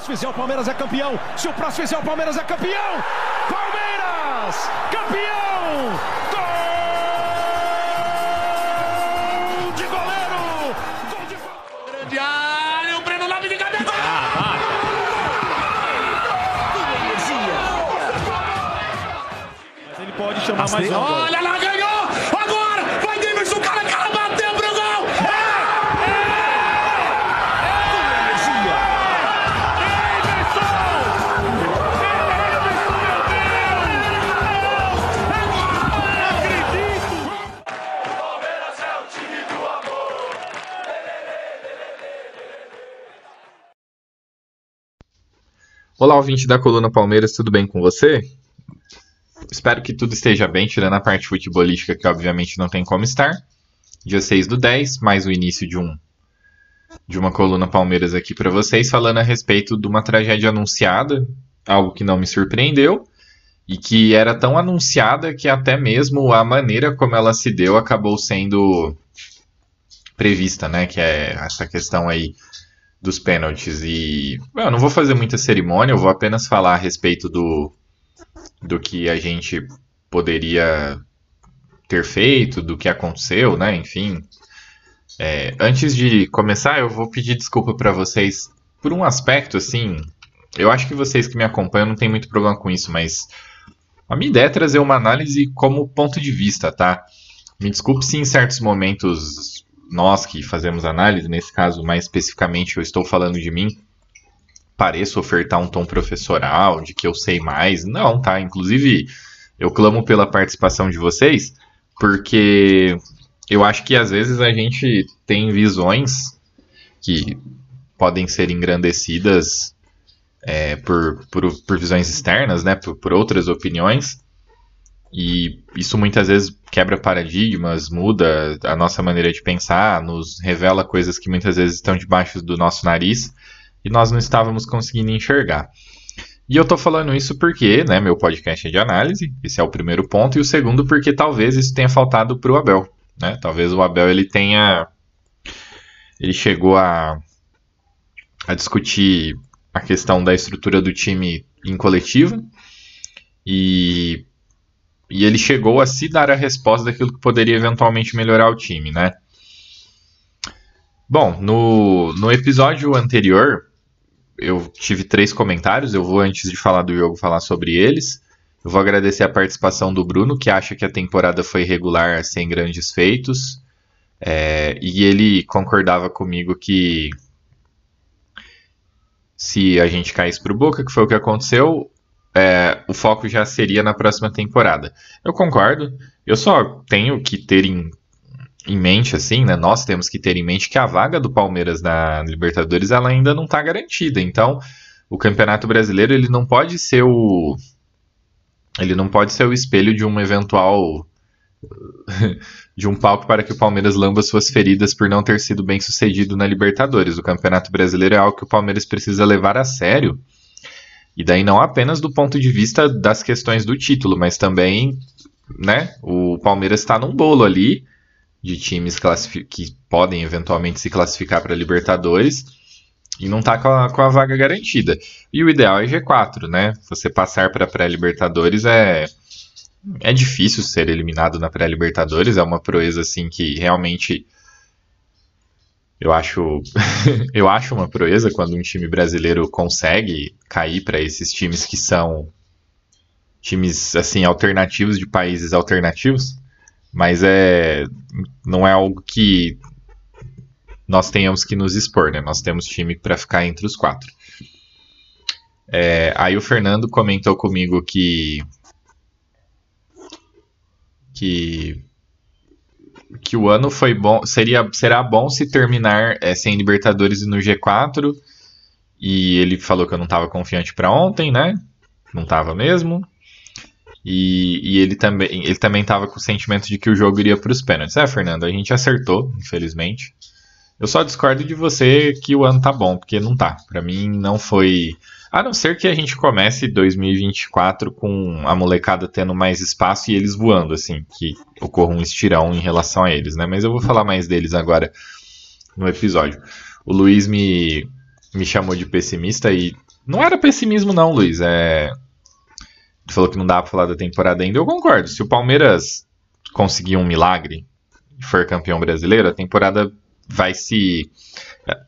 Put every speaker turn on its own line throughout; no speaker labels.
próximo fizer, o Palmeiras é campeão. Se o próximo fizer, o Palmeiras é campeão. Palmeiras, campeão! Gol de goleiro! Gol de
Grande área, o Breno Lopes de cabeça.
Mas ele pode chamar mais um.
Olha
Olá, ouvinte da Coluna Palmeiras, tudo bem com você? Espero que tudo esteja bem, tirando a parte futebolística, que obviamente não tem como estar. Dia 6 do 10, mais o início de um de uma coluna Palmeiras aqui para vocês, falando a respeito de uma tragédia anunciada, algo que não me surpreendeu, e que era tão anunciada que até mesmo a maneira como ela se deu acabou sendo prevista, né? Que é essa questão aí dos pênaltis. E eu não vou fazer muita cerimônia, eu vou apenas falar a respeito do, do que a gente poderia ter feito, do que aconteceu, né? Enfim. É, antes de começar, eu vou pedir desculpa para vocês por um aspecto, assim. Eu acho que vocês que me acompanham não tem muito problema com isso, mas a minha ideia é trazer uma análise como ponto de vista, tá? Me desculpe se em certos momentos nós que fazemos análise, nesse caso mais especificamente eu estou falando de mim, pareço ofertar um tom professoral, de que eu sei mais. Não, tá? Inclusive, eu clamo pela participação de vocês, porque eu acho que às vezes a gente tem visões que podem ser engrandecidas é, por, por, por, visões externas, né? Por, por outras opiniões. E isso muitas vezes quebra paradigmas, muda a nossa maneira de pensar, nos revela coisas que muitas vezes estão debaixo do nosso nariz e nós não estávamos conseguindo enxergar. E eu tô falando isso porque, né, meu podcast é de análise, esse é o primeiro ponto, e o segundo porque talvez isso tenha faltado pro Abel, né? Talvez o Abel ele tenha ele chegou a a discutir a questão da estrutura do time em coletivo e e ele chegou a se dar a resposta daquilo que poderia eventualmente melhorar o time, né? Bom, no, no episódio anterior, eu tive três comentários. Eu vou, antes de falar do jogo, falar sobre eles. Eu vou agradecer a participação do Bruno, que acha que a temporada foi regular sem grandes feitos. É, e ele concordava comigo que se a gente caísse para o Boca, que foi o que aconteceu, é, o foco já seria na próxima temporada. Eu concordo. Eu só tenho que ter em, em mente, assim, né? Nós temos que ter em mente que a vaga do Palmeiras na Libertadores ela ainda não está garantida. Então, o Campeonato Brasileiro ele não pode ser o ele não pode ser o espelho de um eventual de um palco para que o Palmeiras lamba suas feridas por não ter sido bem sucedido na Libertadores. O Campeonato Brasileiro é algo que o Palmeiras precisa levar a sério e daí não apenas do ponto de vista das questões do título, mas também, né, o Palmeiras está num bolo ali de times que podem eventualmente se classificar para Libertadores e não está com, com, a vaga garantida. E o ideal é G4, né? Você passar para pré-Libertadores é é difícil ser eliminado na pré-Libertadores, é uma proeza assim que realmente eu acho, eu acho uma proeza quando um time brasileiro consegue cair para esses times que são times assim alternativos de países alternativos, mas é não é algo que nós tenhamos que nos expor, né? Nós temos time para ficar entre os quatro. É, aí o Fernando comentou comigo que que que o ano foi bom, seria será bom se terminar é, sem Libertadores no G4. E ele falou que eu não estava confiante para ontem, né? Não estava mesmo. E, e, ele também ele também estava com o sentimento de que o jogo iria para os pênaltis. É, Fernando, a gente acertou, infelizmente. Eu só discordo de você que o ano tá bom, porque não tá. Para mim não foi a não ser que a gente comece 2024 com a molecada tendo mais espaço e eles voando, assim, que ocorra um estirão em relação a eles, né? Mas eu vou falar mais deles agora no episódio. O Luiz me, me chamou de pessimista e não era pessimismo, não, Luiz. É... Falou que não dá pra falar da temporada ainda. Eu concordo. Se o Palmeiras conseguir um milagre e for campeão brasileiro, a temporada vai se.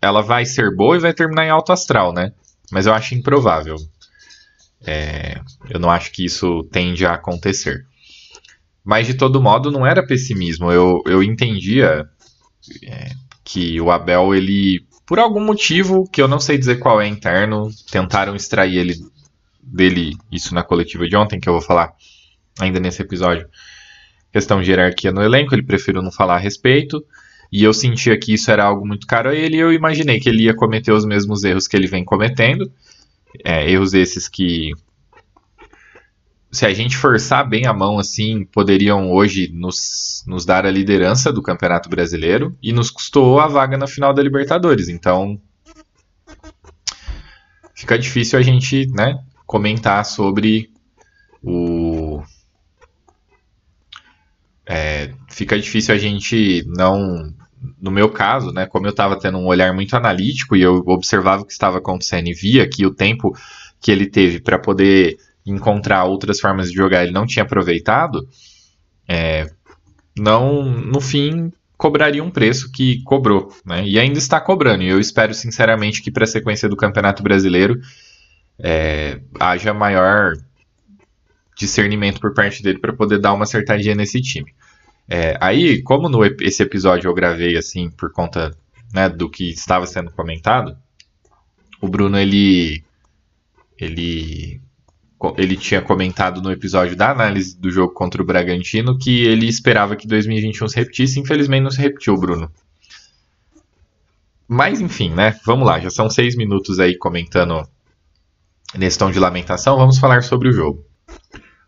Ela vai ser boa e vai terminar em alto astral, né? Mas eu acho improvável. É... Eu não acho que isso tende a acontecer. Mas de todo modo, não era pessimismo. Eu, eu entendia é, que o Abel, ele, por algum motivo que eu não sei dizer qual é interno, tentaram extrair ele dele isso na coletiva de ontem, que eu vou falar ainda nesse episódio. Questão de hierarquia no elenco, ele preferiu não falar a respeito. E eu sentia que isso era algo muito caro a ele, e eu imaginei que ele ia cometer os mesmos erros que ele vem cometendo. É, erros esses que se a gente forçar bem a mão assim, poderiam hoje nos, nos dar a liderança do Campeonato Brasileiro e nos custou a vaga na final da Libertadores. Então, fica difícil a gente, né, comentar sobre o é, fica difícil a gente não no meu caso, né, como eu estava tendo um olhar muito analítico e eu observava o que estava acontecendo e via que o tempo que ele teve para poder encontrar outras formas de jogar ele não tinha aproveitado, é, não, no fim, cobraria um preço que cobrou, né? E ainda está cobrando. E eu espero sinceramente que para a sequência do Campeonato Brasileiro é, haja maior discernimento por parte dele para poder dar uma acertadinha nesse time. É, aí, como no, esse episódio eu gravei assim por conta né, do que estava sendo comentado, o Bruno ele ele ele tinha comentado no episódio da análise do jogo contra o Bragantino que ele esperava que 2021 se repetisse, infelizmente não se repetiu, Bruno. Mas enfim, né? Vamos lá, já são seis minutos aí comentando nesse tom de lamentação, vamos falar sobre o jogo.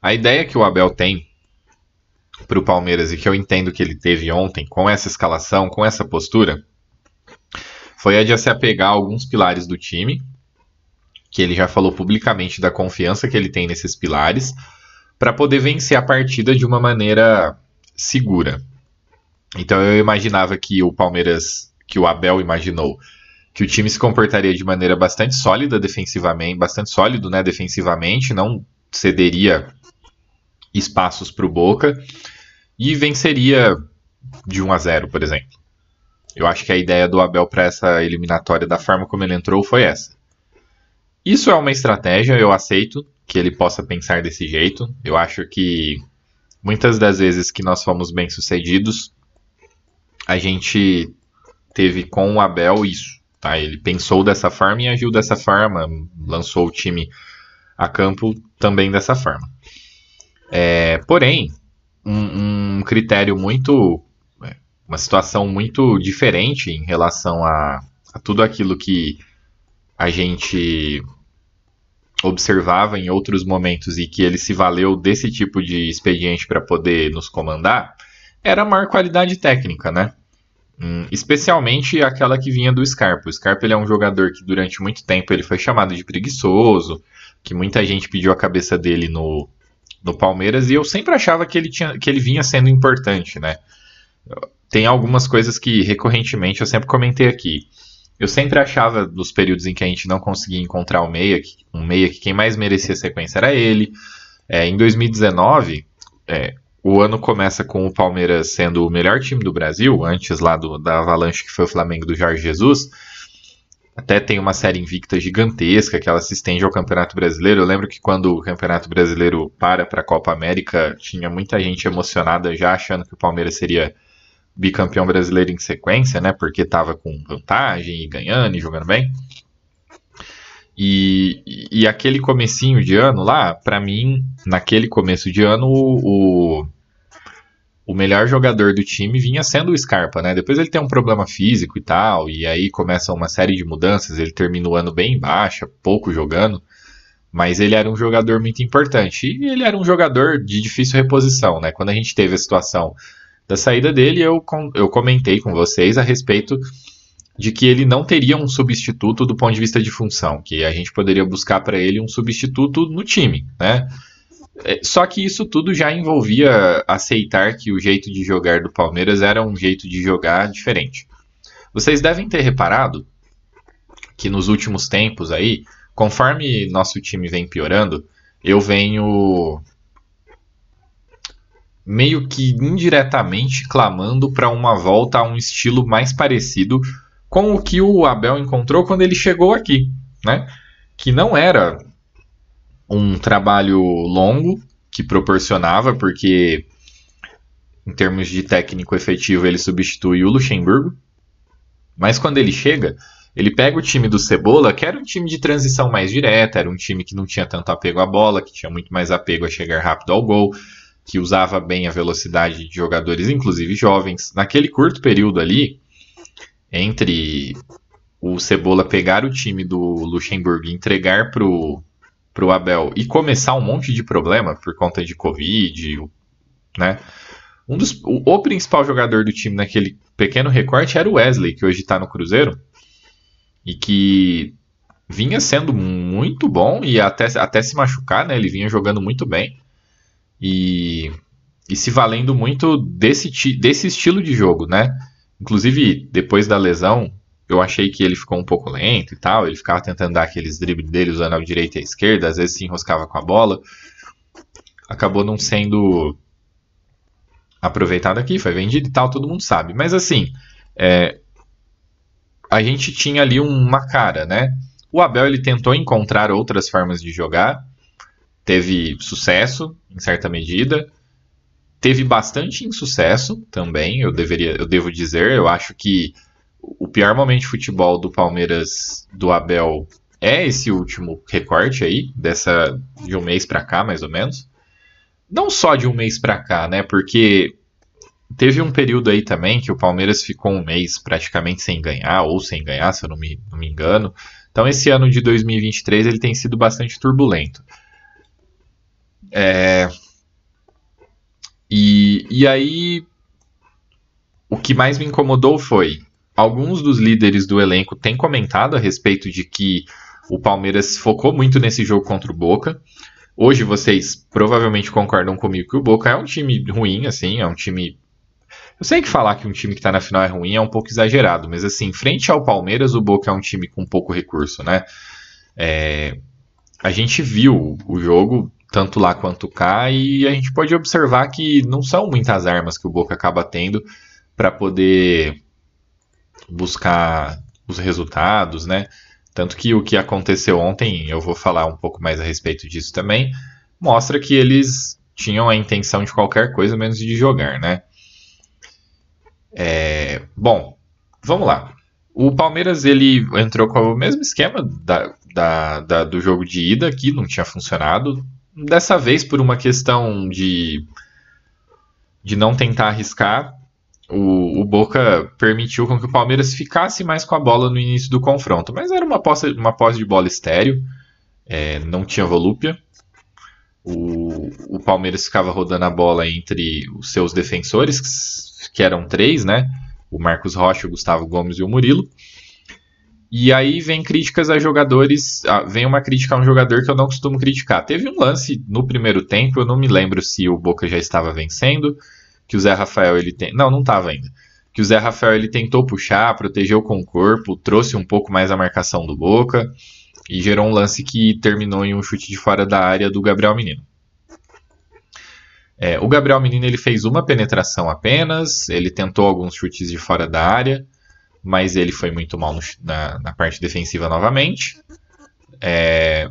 A ideia que o Abel tem para o Palmeiras e que eu entendo que ele teve ontem, com essa escalação, com essa postura, foi a de se apegar a alguns pilares do time, que ele já falou publicamente da confiança que ele tem nesses pilares, para poder vencer a partida de uma maneira segura. Então eu imaginava que o Palmeiras, que o Abel imaginou, que o time se comportaria de maneira bastante sólida defensivamente, bastante sólido, né, defensivamente, não cederia espaços para o Boca e venceria de 1 a 0, por exemplo. Eu acho que a ideia do Abel para essa eliminatória da forma como ele entrou foi essa. Isso é uma estratégia, eu aceito que ele possa pensar desse jeito. Eu acho que muitas das vezes que nós fomos bem-sucedidos, a gente teve com o Abel isso. Tá? Ele pensou dessa forma e agiu dessa forma, lançou o time a campo também dessa forma. É, porém, um, critério muito. É, uma situação muito diferente em relação a, a tudo aquilo que a gente observava em outros momentos e que ele se valeu desse tipo de expediente para poder nos comandar, era a maior qualidade técnica, né? Hum, especialmente aquela que vinha do Scarpa. O Scarpa ele é um jogador que durante muito tempo ele foi chamado de preguiçoso, que muita gente pediu a cabeça dele no, no Palmeiras e eu sempre achava que ele, tinha, que ele vinha sendo importante, né? Tem algumas coisas que recorrentemente eu sempre comentei aqui. Eu sempre achava, nos períodos em que a gente não conseguia encontrar um meia, um meia que quem mais merecia sequência era ele. É, em 2019, é, o ano começa com o Palmeiras sendo o melhor time do Brasil, antes lá do, da Avalanche, que foi o Flamengo do Jorge Jesus. Até tem uma série invicta gigantesca que ela se estende ao Campeonato Brasileiro. Eu lembro que quando o Campeonato Brasileiro para para a Copa América, tinha muita gente emocionada já achando que o Palmeiras seria bicampeão brasileiro em sequência, né? Porque estava com vantagem e ganhando e jogando bem. E, e aquele comecinho de ano lá, para mim, naquele começo de ano, o, o melhor jogador do time vinha sendo o Scarpa, né? Depois ele tem um problema físico e tal, e aí começa uma série de mudanças. Ele termina o ano bem baixa, pouco jogando, mas ele era um jogador muito importante. E ele era um jogador de difícil reposição, né? Quando a gente teve a situação da saída dele, eu, eu comentei com vocês a respeito de que ele não teria um substituto do ponto de vista de função, que a gente poderia buscar para ele um substituto no time, né? É, só que isso tudo já envolvia aceitar que o jeito de jogar do Palmeiras era um jeito de jogar diferente. Vocês devem ter reparado que nos últimos tempos aí, conforme nosso time vem piorando, eu venho meio que indiretamente clamando para uma volta a um estilo mais parecido com o que o Abel encontrou quando ele chegou aqui, né? Que não era um trabalho longo que proporcionava, porque em termos de técnico efetivo ele substitui o Luxemburgo, mas quando ele chega, ele pega o time do Cebola, que era um time de transição mais direta, era um time que não tinha tanto apego à bola, que tinha muito mais apego a chegar rápido ao gol, que usava bem a velocidade de jogadores, inclusive jovens. Naquele curto período ali, entre o Cebola pegar o time do Luxemburgo e entregar pro, pro Abel e começar um monte de problema por conta de Covid, né? Um dos, o, o principal jogador do time naquele pequeno recorte era o Wesley, que hoje está no Cruzeiro e que vinha sendo muito bom e até, até se machucar, né? Ele vinha jogando muito bem e, e se valendo muito desse, desse estilo de jogo, né? Inclusive, depois da lesão, eu achei que ele ficou um pouco lento e tal. Ele ficava tentando dar aqueles dribles dele usando a direita e a esquerda, às vezes se enroscava com a bola. Acabou não sendo aproveitado aqui, foi vendido e tal, todo mundo sabe. Mas assim, é, a gente tinha ali uma cara, né? O Abel ele tentou encontrar outras formas de jogar, teve sucesso em certa medida, teve bastante insucesso também, eu deveria, eu devo dizer, eu acho que o pior momento de futebol do Palmeiras do Abel é esse último recorte aí, dessa de um mês para cá, mais ou menos. Não só de um mês para cá, né? Porque Teve um período aí também que o Palmeiras ficou um mês praticamente sem ganhar, ou sem ganhar, se eu não me, não me engano. Então esse ano de 2023 ele tem sido bastante turbulento. É... E, e aí, o que mais me incomodou foi: alguns dos líderes do elenco têm comentado a respeito de que o Palmeiras focou muito nesse jogo contra o Boca. Hoje vocês provavelmente concordam comigo que o Boca é um time ruim, assim, é um time eu sei que falar que um time que tá na final é ruim é um pouco exagerado, mas assim, frente ao Palmeiras, o Boca é um time com pouco recurso, né? É, a gente viu o jogo tanto lá quanto cá e a gente pode observar que não são muitas armas que o Boca acaba tendo para poder buscar os resultados, né? Tanto que o que aconteceu ontem, eu vou falar um pouco mais a respeito disso também, mostra que eles tinham a intenção de qualquer coisa menos de jogar, né? É, bom, vamos lá. O Palmeiras ele entrou com o mesmo esquema da, da, da, do jogo de ida, que não tinha funcionado. Dessa vez, por uma questão de, de não tentar arriscar, o, o, Boca permitiu com que o Palmeiras ficasse mais com a bola no início do confronto. Mas era uma posse, uma posse de bola estéreo, é, não tinha volúpia. O, o Palmeiras ficava rodando a bola entre os seus defensores, que eram três, né? O Marcos Rocha, o Gustavo Gomes e o Murilo. E aí vem críticas a jogadores. Vem uma crítica a um jogador que eu não costumo criticar. Teve um lance no primeiro tempo, eu não me lembro se o Boca já estava vencendo, que o Zé Rafael ele tem. Não, não estava ainda. Que o Zé Rafael ele tentou puxar, protegeu com o corpo, trouxe um pouco mais a marcação do Boca e gerou um lance que terminou em um chute de fora da área do Gabriel Menino. É, o Gabriel Menino ele fez uma penetração apenas, ele tentou alguns chutes de fora da área, mas ele foi muito mal no, na, na, parte defensiva novamente. É,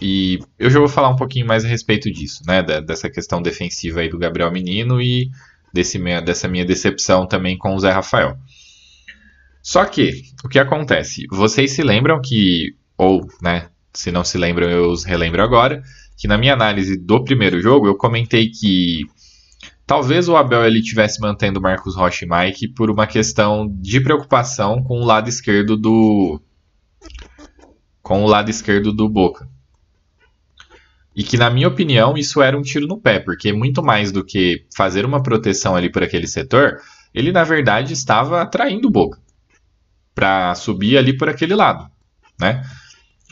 e eu já vou falar um pouquinho mais a respeito disso, né? Da, dessa questão defensiva aí do Gabriel Menino e desse minha, dessa minha decepção também com o Zé Rafael. Só que, o que acontece? Vocês se lembram que, ou, né, se não se lembram, eu os relembro agora, que na minha análise do primeiro jogo eu comentei que talvez o Abel ele tivesse mantendo Marcos Rocha e Mike por uma questão de preocupação com o lado esquerdo do com o lado esquerdo do Boca. E que na minha opinião isso era um tiro no pé, porque muito mais do que fazer uma proteção ali por aquele setor, ele na verdade estava atraindo o Boca para subir ali por aquele lado, né?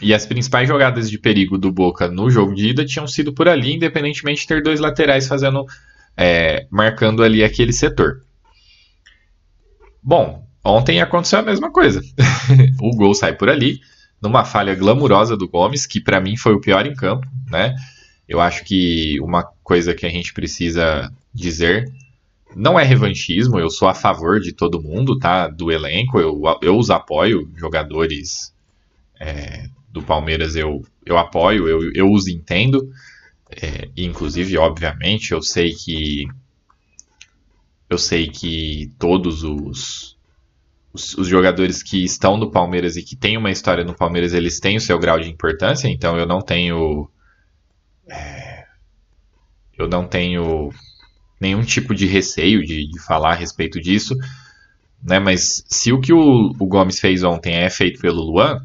E as principais jogadas de perigo do Boca no jogo de ida tinham sido por ali, independentemente de ter dois laterais fazendo, é, marcando ali aquele setor. Bom, ontem aconteceu a mesma coisa. o gol sai por ali, numa falha glamurosa do Gomes, que para mim foi o pior em campo, né? Eu acho que uma coisa que a gente precisa dizer não é revanchismo, eu sou a favor de todo mundo, tá? Do elenco, eu, eu os apoio, jogadores é, do Palmeiras eu, eu apoio, eu, eu os entendo. É, inclusive, obviamente, eu sei que eu sei que todos os, os, os, jogadores que estão no Palmeiras e que têm uma história no Palmeiras, eles têm o seu grau de importância, então eu não tenho. É, eu não tenho nenhum tipo de receio de, de, falar a respeito disso. Né, mas se o que o, o Gomes fez ontem é feito pelo Luan,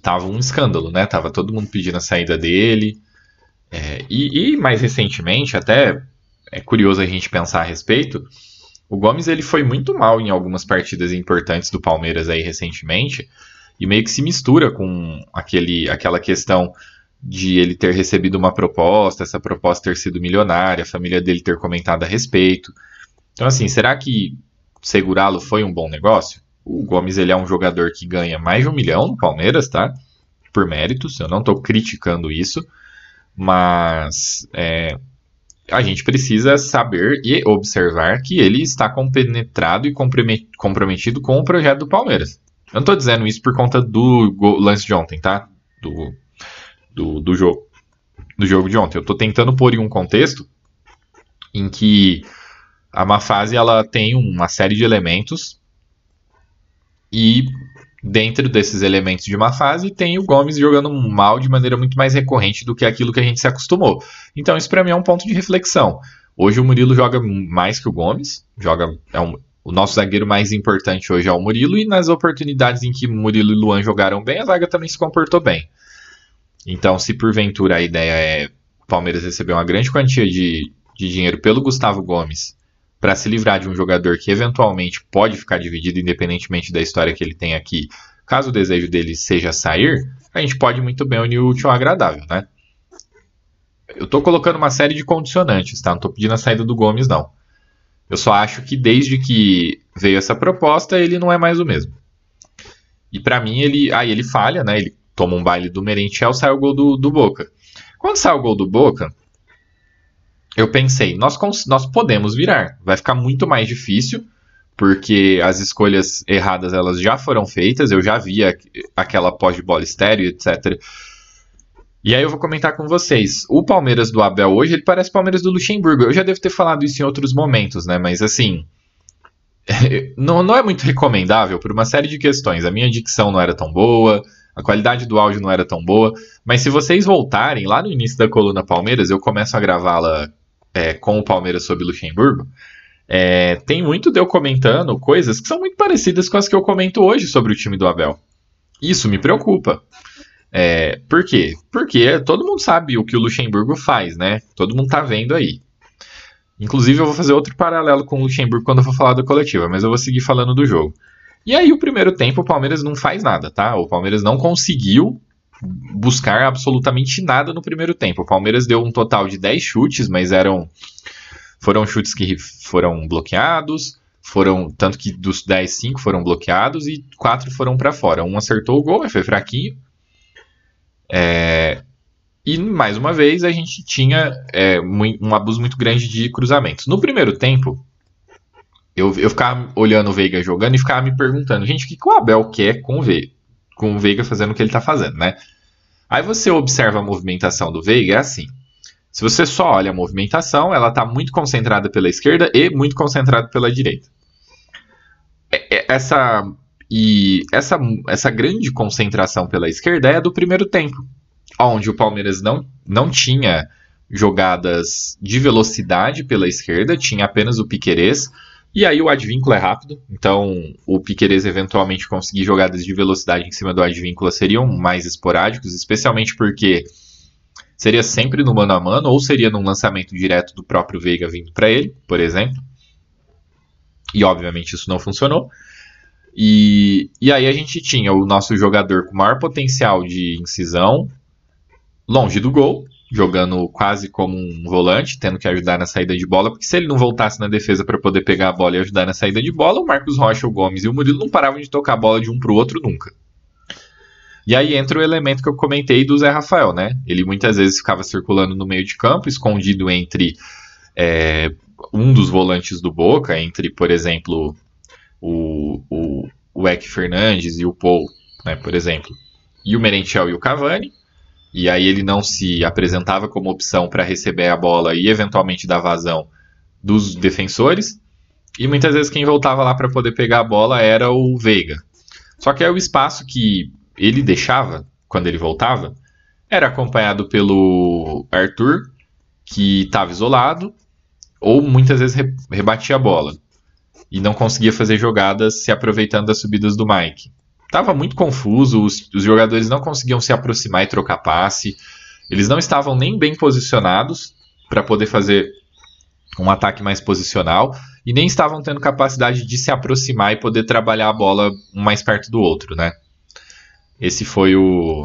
tava um escândalo, né? Tava todo mundo pedindo a saída dele. É, e, e, mais recentemente, até é curioso a gente pensar a respeito, o Gomes ele foi muito mal em algumas partidas importantes do Palmeiras aí recentemente, e meio que se mistura com aquele, aquela questão de ele ter recebido uma proposta, essa proposta ter sido milionária, a família dele ter comentado a respeito. Então, assim, será que segurá-lo foi um bom negócio? O Gomes ele é um jogador que ganha mais de um milhão no Palmeiras, tá? Por méritos, eu não estou criticando isso, mas é, a gente precisa saber e observar que ele está compenetrado e comprometido com o projeto do Palmeiras. Eu não estou dizendo isso por conta do lance de ontem, tá? Do, do, do jogo. Do jogo de ontem. Eu estou tentando pôr em um contexto em que a má fase ela tem uma série de elementos e dentro desses elementos de uma fase tem o Gomes jogando mal de maneira muito mais recorrente do que aquilo que a gente se acostumou. Então isso para mim é um ponto de reflexão. Hoje o Murilo joga mais que o Gomes, joga é um, o nosso zagueiro mais importante hoje é o Murilo e nas oportunidades em que Murilo e Luan jogaram bem, a zaga também se comportou bem. Então, se porventura a ideia é Palmeiras receber uma grande quantia de, de dinheiro pelo Gustavo Gomes para se livrar de um jogador que eventualmente pode ficar dividido, independentemente da história que ele tem aqui, caso o desejo dele seja sair, a gente pode muito bem unir o útil ao agradável, né? Eu estou colocando uma série de condicionantes, tá? Não estou pedindo a saída do Gomes, não. Eu só acho que desde que veio essa proposta, ele não é mais o mesmo. E para mim, ele. Aí ele falha, né? Ele toma um baile do Merentiel, sai o gol do, do Boca. Quando sai o gol do Boca, eu pensei, nós, nós podemos virar. Vai ficar muito mais difícil, porque as escolhas erradas elas já foram feitas, eu já vi aquela pós de bola estéreo, etc. E aí eu vou comentar com vocês. O Palmeiras do Abel hoje, ele parece Palmeiras do Luxemburgo. Eu já devo ter falado isso em outros momentos, né? Mas assim, não, não é muito recomendável por uma série de questões. A minha dicção não era tão boa, a qualidade do áudio não era tão boa. Mas se vocês voltarem lá no início da coluna Palmeiras, eu começo a gravá-la é, com o Palmeiras sob Luxemburgo, é, tem muito de eu comentando coisas que são muito parecidas com as que eu comento hoje sobre o time do Abel. Isso me preocupa. É, por quê? Porque todo mundo sabe o que o Luxemburgo faz, né? Todo mundo tá vendo aí. Inclusive, eu vou fazer outro paralelo com o Luxemburgo quando eu for falar da coletiva, mas eu vou seguir falando do jogo. E aí, o primeiro tempo, o Palmeiras não faz nada, tá? O Palmeiras não conseguiu buscar absolutamente nada no primeiro tempo. O Palmeiras deu um total de 10 chutes, mas eram foram chutes que foram bloqueados, foram tanto que dos 10, 5 foram bloqueados e 4 foram para fora. Um acertou o gol, mas foi fraquinho. É, e mais uma vez a gente tinha é, um abuso muito grande de cruzamentos. No primeiro tempo, eu, eu ficava olhando o Veiga jogando e ficava me perguntando, gente, o que, que o Abel quer com o Veiga? Com o Veiga fazendo o que ele está fazendo, né? Aí você observa a movimentação do Veiga, é assim. Se você só olha a movimentação, ela está muito concentrada pela esquerda e muito concentrada pela direita. É, é, essa e essa, essa grande concentração pela esquerda é do primeiro tempo, onde o Palmeiras não, não tinha jogadas de velocidade pela esquerda, tinha apenas o Piquerez, e aí o advíncula é rápido, então o Piqueires eventualmente conseguir jogadas de velocidade em cima do advíncula seriam mais esporádicos, especialmente porque seria sempre no mano a mano ou seria num lançamento direto do próprio Veiga vindo para ele, por exemplo. E obviamente isso não funcionou. E, e aí a gente tinha o nosso jogador com maior potencial de incisão longe do gol jogando quase como um volante, tendo que ajudar na saída de bola, porque se ele não voltasse na defesa para poder pegar a bola e ajudar na saída de bola, o Marcos Rocha, o Gomes e o Murilo não paravam de tocar a bola de um para o outro nunca. E aí entra o elemento que eu comentei do Zé Rafael, né? Ele muitas vezes ficava circulando no meio de campo, escondido entre é, um dos volantes do Boca, entre, por exemplo, o, o, o Eck Fernandes e o Paul, né, por exemplo, e o Merentiel e o Cavani. E aí ele não se apresentava como opção para receber a bola e eventualmente dar vazão dos defensores. E muitas vezes quem voltava lá para poder pegar a bola era o Veiga. Só que aí o espaço que ele deixava quando ele voltava era acompanhado pelo Arthur, que estava isolado, ou muitas vezes rebatia a bola e não conseguia fazer jogadas se aproveitando das subidas do Mike. Tava muito confuso, os, os jogadores não conseguiam se aproximar e trocar passe, eles não estavam nem bem posicionados para poder fazer um ataque mais posicional e nem estavam tendo capacidade de se aproximar e poder trabalhar a bola um mais perto do outro, né? Esse foi o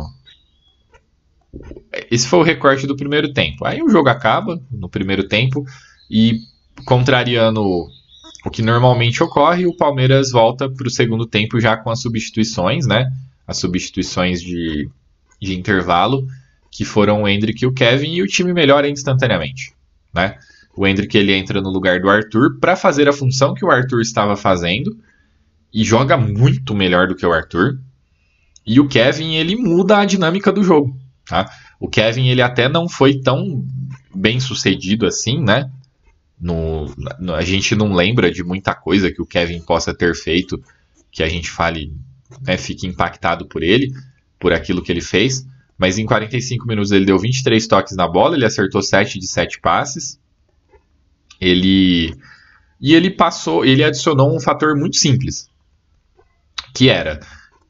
esse foi o recorte do primeiro tempo. Aí o jogo acaba no primeiro tempo e contrariando o que normalmente ocorre, o Palmeiras volta para o segundo tempo já com as substituições, né? As substituições de, de intervalo, que foram o Hendrick e o Kevin, e o time melhora instantaneamente, né? O Hendrick ele entra no lugar do Arthur para fazer a função que o Arthur estava fazendo e joga muito melhor do que o Arthur. E o Kevin ele muda a dinâmica do jogo, tá? O Kevin ele até não foi tão bem sucedido assim, né? No, a gente não lembra de muita coisa que o Kevin possa ter feito que a gente fale, né, fique impactado por ele, por aquilo que ele fez. Mas em 45 minutos ele deu 23 toques na bola, ele acertou 7 de 7 passes. Ele e ele passou, ele adicionou um fator muito simples, que era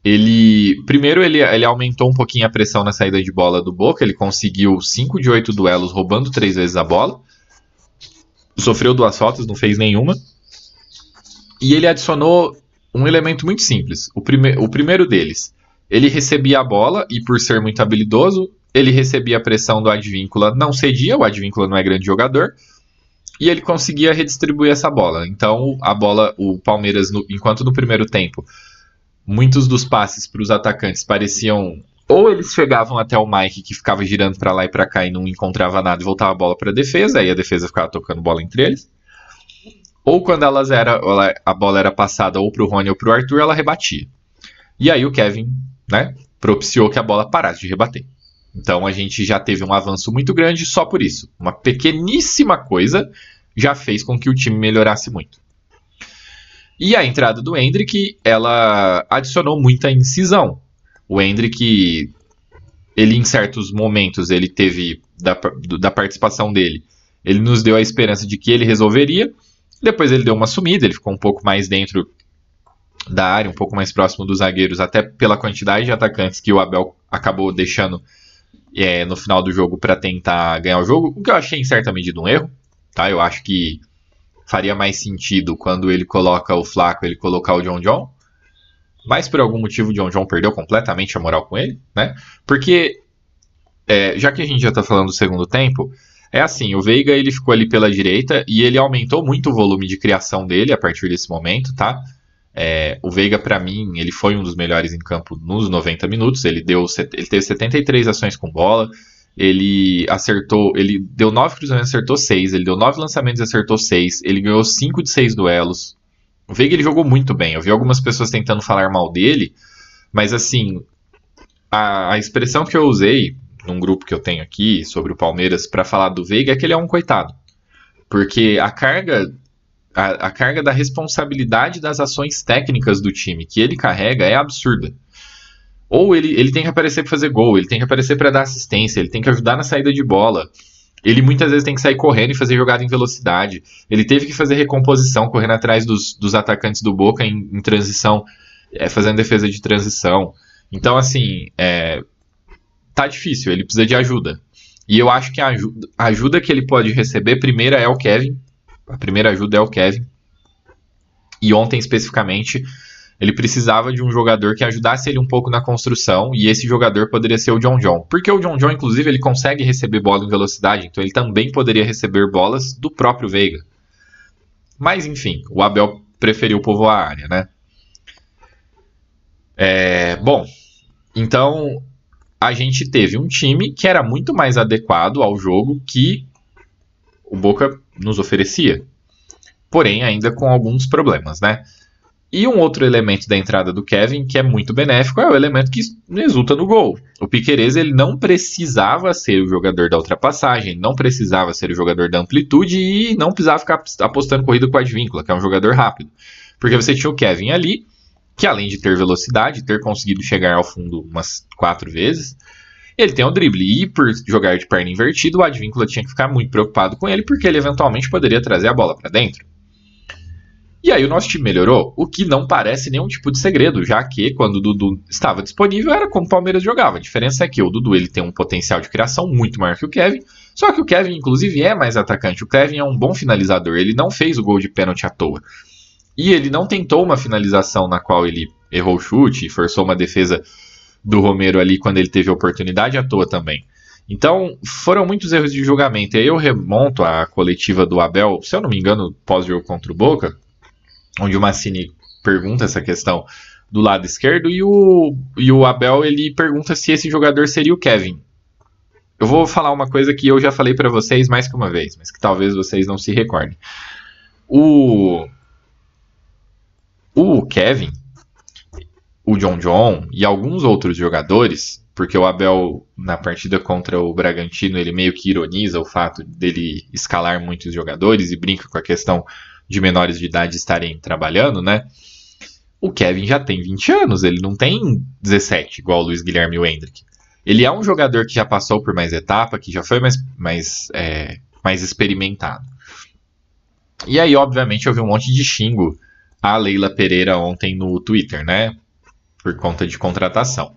ele primeiro ele, ele aumentou um pouquinho a pressão na saída de bola do Boca, ele conseguiu 5 de 8 duelos roubando três vezes a bola sofreu duas faltas, não fez nenhuma. E ele adicionou um elemento muito simples. O, prime o primeiro deles, ele recebia a bola e, por ser muito habilidoso, ele recebia a pressão do Advíncula, não cedia, o Advíncula não é grande jogador, e ele conseguia redistribuir essa bola. Então, a bola, o Palmeiras, no, enquanto no primeiro tempo, muitos dos passes para os atacantes pareciam ou eles chegavam até o Mike que ficava girando para lá e para cá e não encontrava nada e voltava a bola para a defesa, aí a defesa ficava tocando bola entre eles. Ou quando elas era, a bola era passada ou para o Rony ou para o Arthur, ela rebatia. E aí o Kevin, né, propiciou que a bola parasse de rebater. Então a gente já teve um avanço muito grande só por isso. Uma pequeníssima coisa já fez com que o time melhorasse muito. E a entrada do Hendrick, ela adicionou muita incisão. O Hendrick, ele em certos momentos, ele teve, da, da participação dele, ele nos deu a esperança de que ele resolveria. Depois ele deu uma sumida, ele ficou um pouco mais dentro da área, um pouco mais próximo dos zagueiros, até pela quantidade de atacantes que o Abel acabou deixando é, no final do jogo para tentar ganhar o jogo, o que eu achei em certa medida um erro. Tá? Eu acho que faria mais sentido quando ele coloca o Flaco, ele colocar o John John mas por algum motivo John John perdeu completamente a moral com ele, né? Porque, é, já que a gente já tá falando do segundo tempo, é assim, o Veiga ele ficou ali pela direita e ele aumentou muito o volume de criação dele a partir desse momento, tá? É, o Veiga, para mim, ele foi um dos melhores em campo nos 90 minutos. Ele, deu, ele teve 73 ações com bola. Ele acertou. Ele deu 9 cruzamentos acertou 6. Ele deu 9 lançamentos e acertou 6. Ele ganhou 5 de 6 duelos. O Veiga ele jogou muito bem. Eu vi algumas pessoas tentando falar mal dele, mas assim, a, a expressão que eu usei num grupo que eu tenho aqui sobre o Palmeiras para falar do Veiga é que ele é um coitado. Porque a carga a, a, carga da responsabilidade das ações técnicas do time que ele carrega é absurda. Ou ele, ele tem que aparecer para fazer gol, ele tem que aparecer para dar assistência, ele tem que ajudar na saída de bola. Ele muitas vezes tem que sair correndo e fazer jogada em velocidade. Ele teve que fazer recomposição, correndo atrás dos, dos atacantes do Boca em, em transição, é, fazendo defesa de transição. Então, assim, é, tá difícil, ele precisa de ajuda. E eu acho que a ajuda, a ajuda que ele pode receber, primeira é o Kevin. A primeira ajuda é o Kevin. E ontem, especificamente, ele precisava de um jogador que ajudasse ele um pouco na construção, e esse jogador poderia ser o John John. Porque o John John, inclusive, ele consegue receber bola em velocidade, então ele também poderia receber bolas do próprio Veiga. Mas, enfim, o Abel preferiu povoar a área, né? É, bom, Então, a gente teve um time que era muito mais adequado ao jogo que o Boca nos oferecia. Porém, ainda com alguns problemas, né? E um outro elemento da entrada do Kevin que é muito benéfico é o elemento que resulta no gol. O Piquerez ele não precisava ser o jogador da ultrapassagem, não precisava ser o jogador da amplitude e não precisava ficar apostando corrida com a Advíncula, que é um jogador rápido. Porque você tinha o Kevin ali, que além de ter velocidade, ter conseguido chegar ao fundo umas quatro vezes, ele tem um drible. E por jogar de perna invertida, o Advíncula tinha que ficar muito preocupado com ele, porque ele eventualmente poderia trazer a bola para dentro. E aí o nosso time melhorou, o que não parece nenhum tipo de segredo, já que quando o Dudu estava disponível era como o Palmeiras jogava. A diferença é que o Dudu ele tem um potencial de criação muito maior que o Kevin, só que o Kevin inclusive é mais atacante. O Kevin é um bom finalizador, ele não fez o gol de pênalti à toa. E ele não tentou uma finalização na qual ele errou o chute e forçou uma defesa do Romero ali quando ele teve a oportunidade à toa também. Então, foram muitos erros de julgamento. E eu remonto a coletiva do Abel, se eu não me engano, pós-jogo contra o Boca, onde o Massini pergunta essa questão do lado esquerdo e o, e o Abel ele pergunta se esse jogador seria o Kevin. Eu vou falar uma coisa que eu já falei para vocês mais que uma vez, mas que talvez vocês não se recordem. O o Kevin, o John John e alguns outros jogadores, porque o Abel, na partida contra o Bragantino, ele meio que ironiza o fato dele escalar muitos jogadores e brinca com a questão de menores de idade estarem trabalhando, né? O Kevin já tem 20 anos, ele não tem 17, igual o Luiz Guilherme e o Hendrick. Ele é um jogador que já passou por mais etapa, que já foi mais, mais, é, mais experimentado. E aí, obviamente, vi um monte de xingo a Leila Pereira ontem no Twitter, né? Por conta de contratação.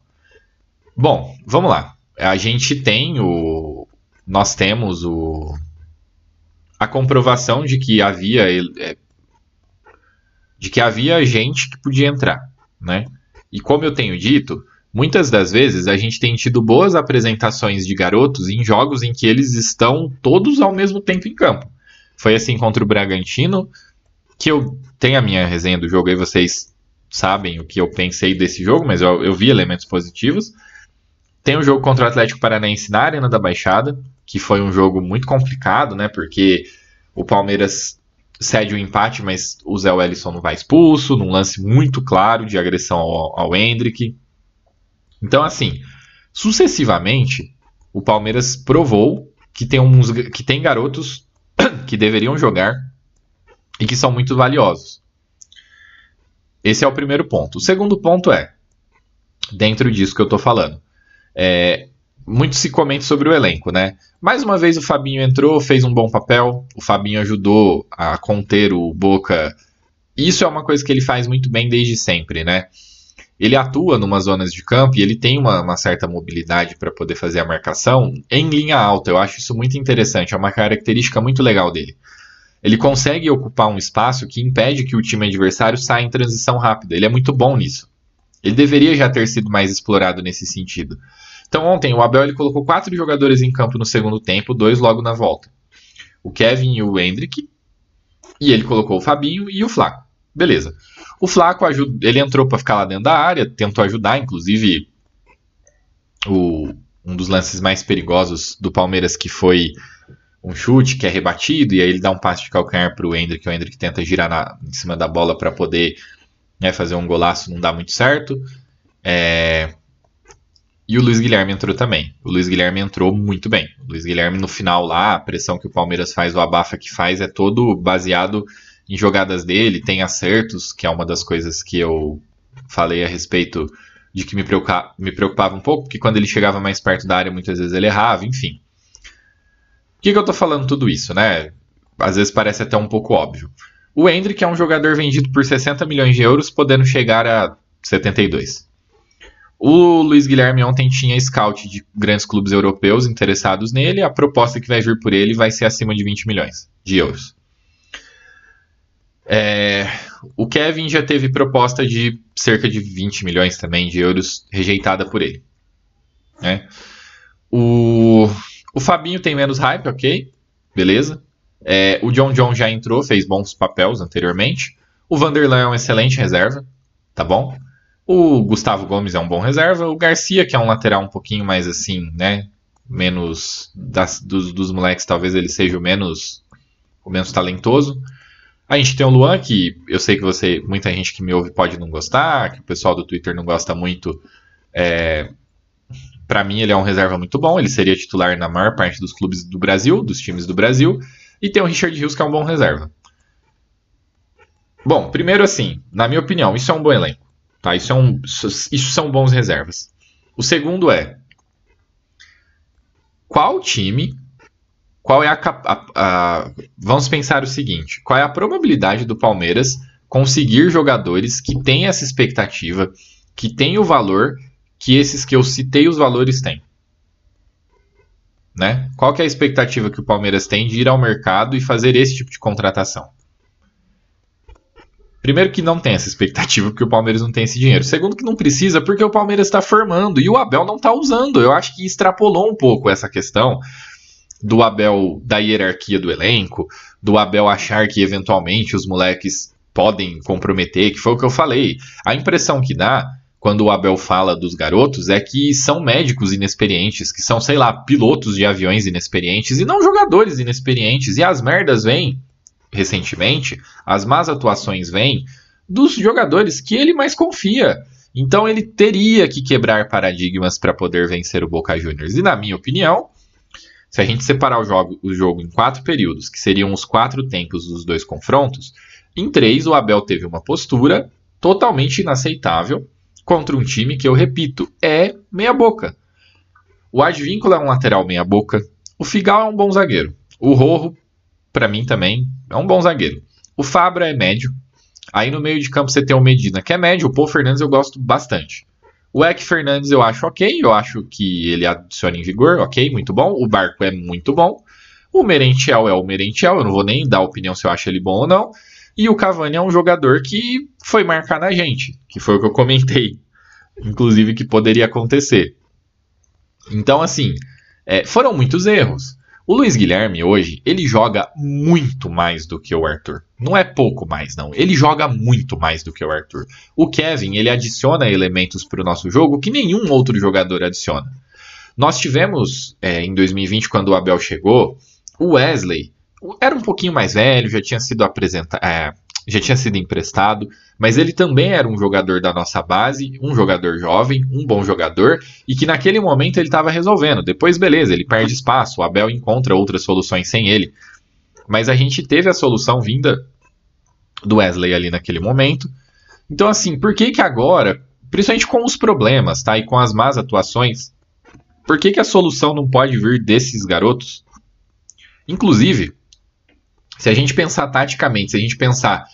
Bom, vamos lá. A gente tem o. Nós temos o. A comprovação de que havia. É, de que havia gente que podia entrar, né? E como eu tenho dito, muitas das vezes a gente tem tido boas apresentações de garotos em jogos em que eles estão todos ao mesmo tempo em campo. Foi assim contra o Bragantino, que eu tenho a minha resenha do jogo aí, vocês sabem o que eu pensei desse jogo, mas eu, eu vi elementos positivos. Tem o jogo contra o Atlético Paranaense na Arena da Baixada, que foi um jogo muito complicado, né? Porque o Palmeiras cede o empate, mas o Zé Wellison não vai expulso, num lance muito claro de agressão ao, ao Hendrick. Então, assim, sucessivamente, o Palmeiras provou que tem, uns, que tem garotos que deveriam jogar e que são muito valiosos. Esse é o primeiro ponto. O segundo ponto é, dentro disso que eu estou falando, é, muito se comenta sobre o elenco, né? Mais uma vez o Fabinho entrou, fez um bom papel, o Fabinho ajudou a conter o Boca. Isso é uma coisa que ele faz muito bem desde sempre, né? Ele atua numa zonas de campo e ele tem uma, uma certa mobilidade para poder fazer a marcação em linha alta. Eu acho isso muito interessante, é uma característica muito legal dele. Ele consegue ocupar um espaço que impede que o time adversário saia em transição rápida. Ele é muito bom nisso. Ele deveria já ter sido mais explorado nesse sentido. Então ontem o Abel ele colocou quatro jogadores em campo no segundo tempo, dois logo na volta. O Kevin e o Hendrick. E ele colocou o Fabinho e o Flaco. Beleza. O Flaco ele entrou para ficar lá dentro da área, tentou ajudar, inclusive o, um dos lances mais perigosos do Palmeiras que foi um chute que é rebatido, e aí ele dá um passe de calcanhar para o Hendrick, o Hendrick tenta girar na, em cima da bola para poder né, fazer um golaço, não dá muito certo. É... E o Luiz Guilherme entrou também. O Luiz Guilherme entrou muito bem. O Luiz Guilherme no final lá, a pressão que o Palmeiras faz, o abafa que faz, é todo baseado em jogadas dele, tem acertos, que é uma das coisas que eu falei a respeito de que me preocupava, me preocupava um pouco, porque quando ele chegava mais perto da área, muitas vezes ele errava, enfim. Por que, que eu tô falando tudo isso, né? Às vezes parece até um pouco óbvio. O Hendrick é um jogador vendido por 60 milhões de euros, podendo chegar a 72. O Luiz Guilherme ontem tinha scout de grandes clubes europeus interessados nele. A proposta que vai vir por ele vai ser acima de 20 milhões de euros. É, o Kevin já teve proposta de cerca de 20 milhões também de euros rejeitada por ele. Né? O o Fabinho tem menos hype, ok. Beleza. É, o John John já entrou, fez bons papéis anteriormente. O Vanderlan é um excelente reserva, tá bom? O Gustavo Gomes é um bom reserva. O Garcia, que é um lateral um pouquinho mais assim, né? Menos das, dos, dos moleques, talvez ele seja o menos, o menos talentoso. A gente tem o Luan, que eu sei que você, muita gente que me ouve pode não gostar, que o pessoal do Twitter não gosta muito. É, para mim, ele é um reserva muito bom. Ele seria titular na maior parte dos clubes do Brasil, dos times do Brasil. E tem o Richard Rios, que é um bom reserva. Bom, primeiro assim, na minha opinião, isso é um bom elenco. Tá? Isso, é um, isso são bons reservas. O segundo é qual time, qual é a, a, a, Vamos pensar o seguinte: qual é a probabilidade do Palmeiras conseguir jogadores que têm essa expectativa, que têm o valor que esses que eu citei os valores têm? Né? Qual é a expectativa que o Palmeiras tem de ir ao mercado e fazer esse tipo de contratação? Primeiro que não tem essa expectativa, porque o Palmeiras não tem esse dinheiro. Segundo que não precisa, porque o Palmeiras está formando e o Abel não está usando. Eu acho que extrapolou um pouco essa questão do Abel, da hierarquia do elenco, do Abel achar que eventualmente os moleques podem comprometer, que foi o que eu falei. A impressão que dá quando o Abel fala dos garotos é que são médicos inexperientes, que são, sei lá, pilotos de aviões inexperientes e não jogadores inexperientes. E as merdas vêm recentemente, as más atuações vêm dos jogadores que ele mais confia. Então ele teria que quebrar paradigmas para poder vencer o Boca Juniors. E na minha opinião, se a gente separar o jogo, o jogo em quatro períodos, que seriam os quatro tempos dos dois confrontos, em três o Abel teve uma postura totalmente inaceitável contra um time que, eu repito, é meia boca. O Advíncula é um lateral meia boca, o Figal é um bom zagueiro, o Rorro para mim também, é um bom zagueiro. O Fabra é médio. Aí no meio de campo você tem o Medina, que é médio. O Paul Fernandes eu gosto bastante. O Eck Fernandes eu acho ok. Eu acho que ele adiciona em vigor, ok, muito bom. O Barco é muito bom. O Merentiel é o Merentiel. Eu não vou nem dar opinião se eu acho ele bom ou não. E o Cavani é um jogador que foi marcar na gente, que foi o que eu comentei, inclusive que poderia acontecer. Então, assim, é, foram muitos erros. O Luiz Guilherme hoje, ele joga muito mais do que o Arthur. Não é pouco mais, não. Ele joga muito mais do que o Arthur. O Kevin, ele adiciona elementos para o nosso jogo que nenhum outro jogador adiciona. Nós tivemos, é, em 2020, quando o Abel chegou, o Wesley era um pouquinho mais velho, já tinha sido apresentado, é, já tinha sido emprestado, mas ele também era um jogador da nossa base, um jogador jovem, um bom jogador, e que naquele momento ele estava resolvendo. Depois, beleza, ele perde espaço, o Abel encontra outras soluções sem ele. Mas a gente teve a solução vinda do Wesley ali naquele momento. Então, assim, por que que agora, principalmente com os problemas, tá? E com as más atuações, por que que a solução não pode vir desses garotos? Inclusive, se a gente pensar taticamente, se a gente pensar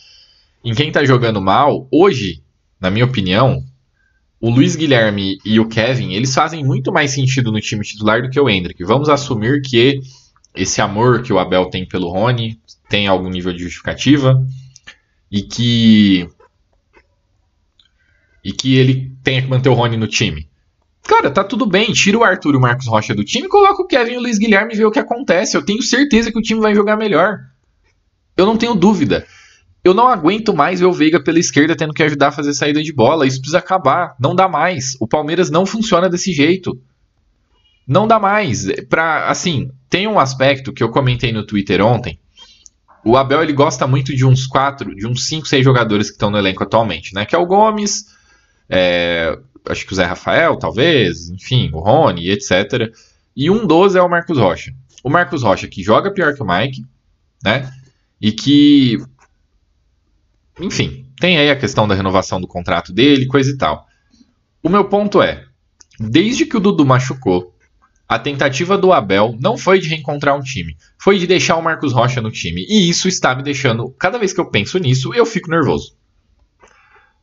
em quem tá jogando mal, hoje, na minha opinião, o Luiz Guilherme e o Kevin, eles fazem muito mais sentido no time titular do que o Hendrick. Vamos assumir que esse amor que o Abel tem pelo Rony tem algum nível de justificativa e que e que ele tenha que manter o Rony no time. Cara, tá tudo bem, tira o Arthur e o Marcos Rocha do time, coloca o Kevin e o Luiz Guilherme e vê o que acontece. Eu tenho certeza que o time vai jogar melhor. Eu não tenho dúvida. Eu não aguento mais ver o Veiga pela esquerda tendo que ajudar a fazer saída de bola. Isso precisa acabar. Não dá mais. O Palmeiras não funciona desse jeito. Não dá mais. Pra, assim, tem um aspecto que eu comentei no Twitter ontem. O Abel ele gosta muito de uns quatro, de uns cinco, seis jogadores que estão no elenco atualmente, né? Que é o Gomes, é, acho que o Zé Rafael, talvez, enfim, o Rony, etc. E um dos é o Marcos Rocha. O Marcos Rocha que joga pior que o Mike, né? E que enfim, tem aí a questão da renovação do contrato dele, coisa e tal. O meu ponto é: desde que o Dudu machucou, a tentativa do Abel não foi de reencontrar um time, foi de deixar o Marcos Rocha no time. E isso está me deixando, cada vez que eu penso nisso, eu fico nervoso.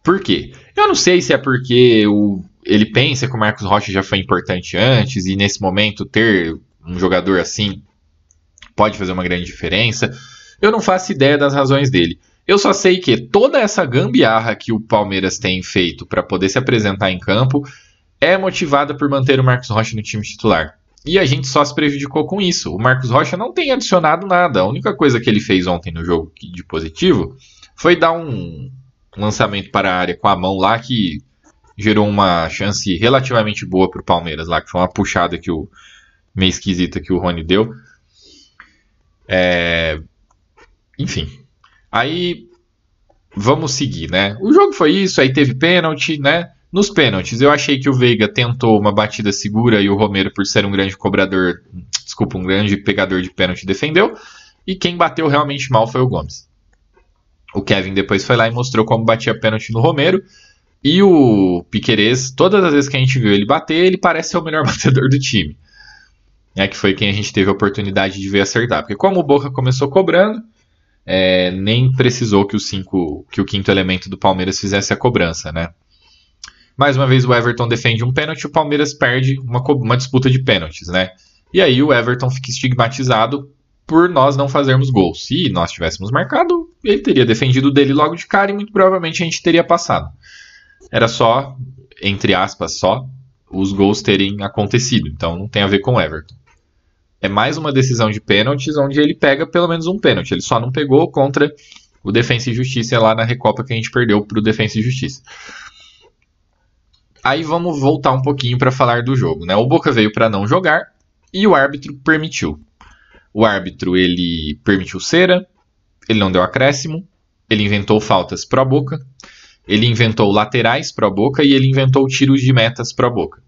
Por quê? Eu não sei se é porque o, ele pensa que o Marcos Rocha já foi importante antes e nesse momento ter um jogador assim pode fazer uma grande diferença. Eu não faço ideia das razões dele. Eu só sei que toda essa gambiarra que o Palmeiras tem feito para poder se apresentar em campo é motivada por manter o Marcos Rocha no time titular. E a gente só se prejudicou com isso. O Marcos Rocha não tem adicionado nada. A única coisa que ele fez ontem no jogo de positivo foi dar um lançamento para a área com a mão lá que gerou uma chance relativamente boa para o Palmeiras lá, que foi uma puxada que o meio esquisita que o Rony deu. É... Enfim. Aí vamos seguir, né? O jogo foi isso, aí teve pênalti, né? Nos pênaltis, eu achei que o Veiga tentou uma batida segura e o Romero, por ser um grande cobrador, desculpa, um grande pegador de pênalti, defendeu. E quem bateu realmente mal foi o Gomes. O Kevin depois foi lá e mostrou como batia pênalti no Romero. E o Piquerez, todas as vezes que a gente viu ele bater, ele parece ser o melhor batedor do time. É que foi quem a gente teve a oportunidade de ver acertar. Porque como o Boca começou cobrando, é, nem precisou que o, cinco, que o quinto elemento do Palmeiras fizesse a cobrança, né? Mais uma vez o Everton defende um pênalti, o Palmeiras perde uma, uma disputa de pênaltis, né? E aí o Everton fica estigmatizado por nós não fazermos gols. Se nós tivéssemos marcado, ele teria defendido dele logo de cara e muito provavelmente a gente teria passado. Era só, entre aspas, só os gols terem acontecido. Então não tem a ver com o Everton. É mais uma decisão de pênaltis onde ele pega pelo menos um pênalti. Ele só não pegou contra o Defensa e Justiça lá na Recopa que a gente perdeu para o Defensa e Justiça. Aí vamos voltar um pouquinho para falar do jogo, né? O Boca veio para não jogar e o árbitro permitiu. O árbitro ele permitiu cera, ele não deu acréscimo, ele inventou faltas pro Boca, ele inventou laterais pro Boca e ele inventou tiros de metas pro Boca.